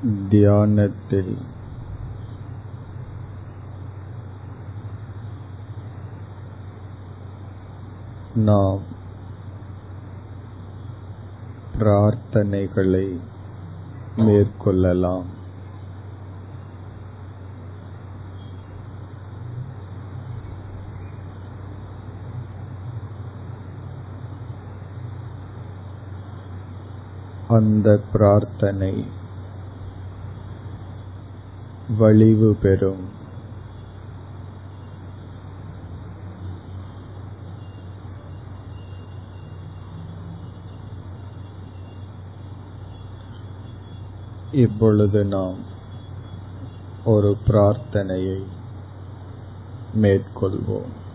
தியானத்தில் நாம் பிரார்த்தனைகளை மேற்கொள்ளலாம் அந்த பிரார்த்தனை வலிவு பெறும். இப்பொழுது நாம் ஒரு பிரார்த்தனையை மேற்கொள்வோம்.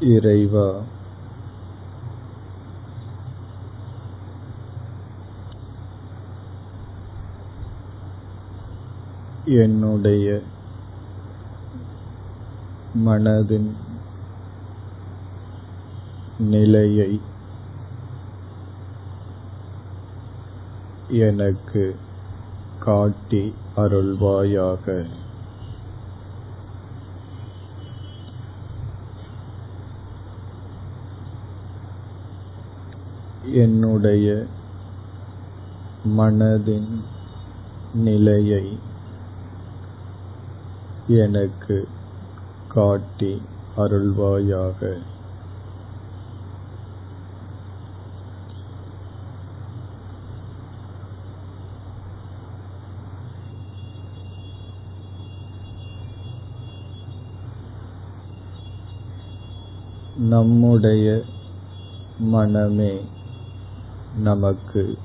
இறைவா. என்னுடைய மனதின் நிலையை எனக்கு காட்டி அருள்வாயாக. என்னுடைய மனதின் நிலையை எனக்கு காட்டி அருள்வாயாக. நம்முடைய மனமே நமக்கு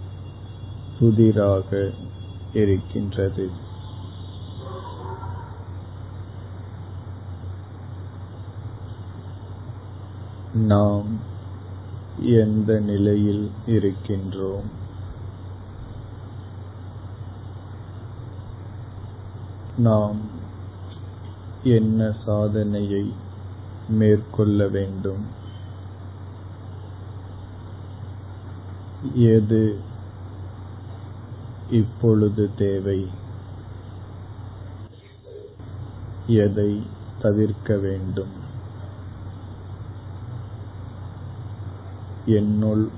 புதிராக இருக்கின்றது. நாம் எந்த நிலையில் இருக்கின்றோம்? நாம் என்ன சாதனையை மேற்கொள்ள வேண்டும்? எது இப்பொழுது தேவை? எதை தவிர்க்க வேண்டும்? என்னுள்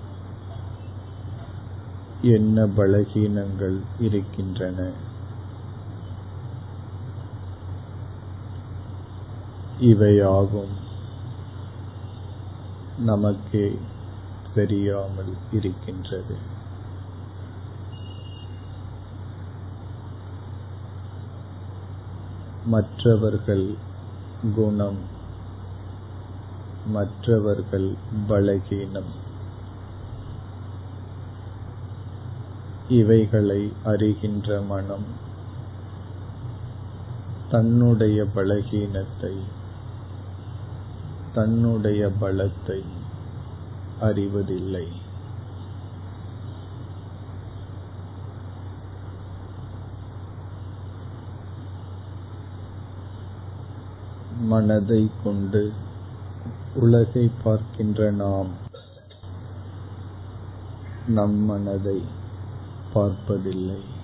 என்ன பலகீனங்கள் இருக்கின்றன? இவையாகும். நமக்கே தெரியாமல் இருக்கின்றது. மற்றவர்கள் குணம் மற்றவர்கள் பலகீனம் இவைகளை அறிகின்ற மனம் தன்னுடைய பலகீனத்தை தன்னுடைய பலத்தை அறிவதில்லை. மனதை கொண்டு உலகை பார்க்கின்ற நாம் நம் மனதை பார்ப்பதில்லை.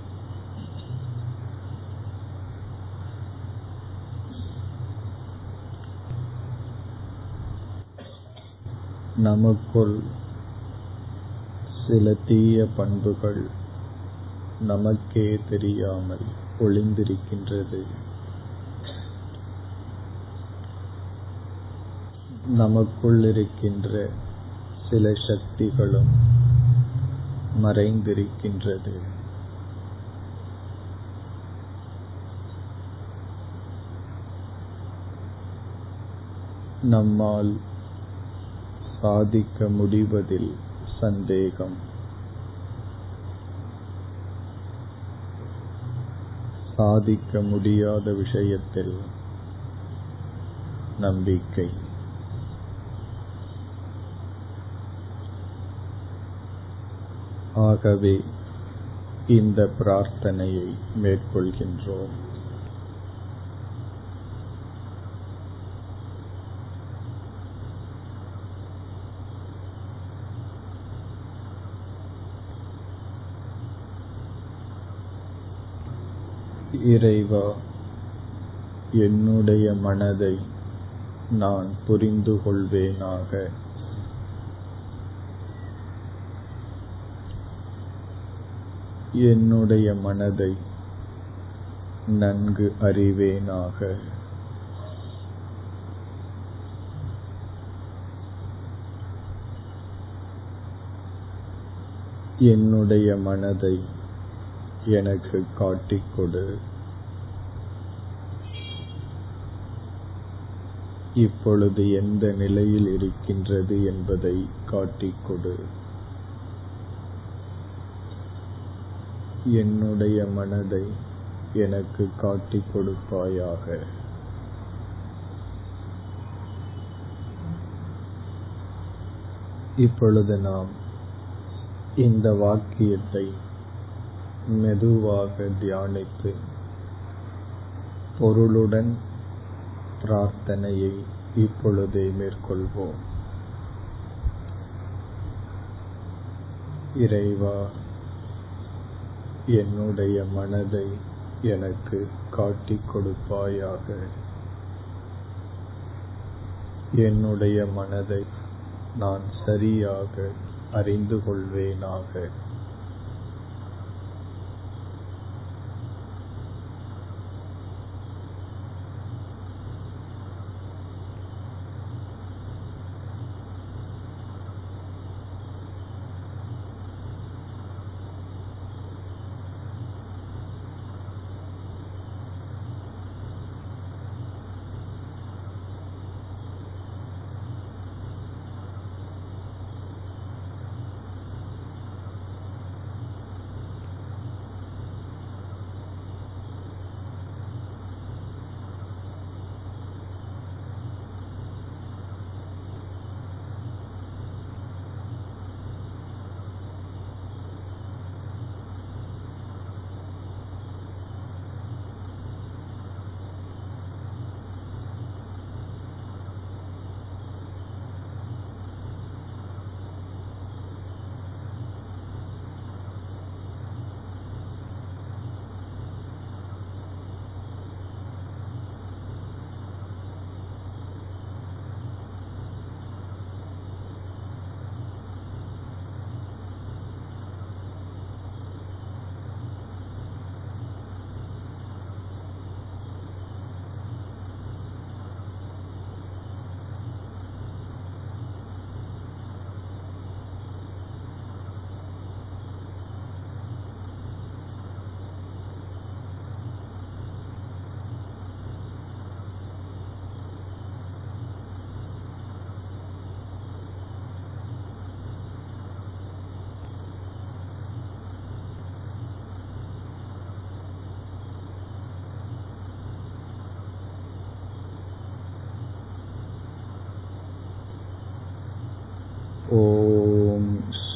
நமக்குள் சில தீய பண்புகள் நமக்கே தெரியாமல் ஒளிந்திருக்கின்றது. நமக்குள் இருக்கின்ற சில சக்திகளும் மறைந்திருக்கின்றது. நம்மால் சாதிக்க முடிவதில் சந்தேகம். சாதிக்க முடியாத விஷயத்தில் நம்பிக்கை. ஆகவே இந்த பிரார்த்தனையை மேற்கொள்கின்றோம். இறைவா என்னுடைய மனதை நான் புரிந்து கொள்வேனாக. என்னுடைய மனதை நன்கு அறிவேனாக. என்னுடைய மனதை எனக்கு காட்டிக் கொடு. இப்பொழுது எந்த நிலையில் இருக்கின்றது என்பதை காட்டிக் கொடு. என்னுடைய மனதை எனக்கு காட்டிக் கொடுப்பாயாக. இப்பொழுது நாம் இந்த வாக்கியத்தை மெதுவாக தியானித்து பொருளுடன் பிரார்த்தனையை இப்பொழுதே மேற்கொள்வோம். இறைவா என்னுடைய மனதை எனக்கு காட்டிக் கொடுப்பாயாக. என்னுடைய மனதை நான் சரியாக அறிந்து கொள்வேனாக.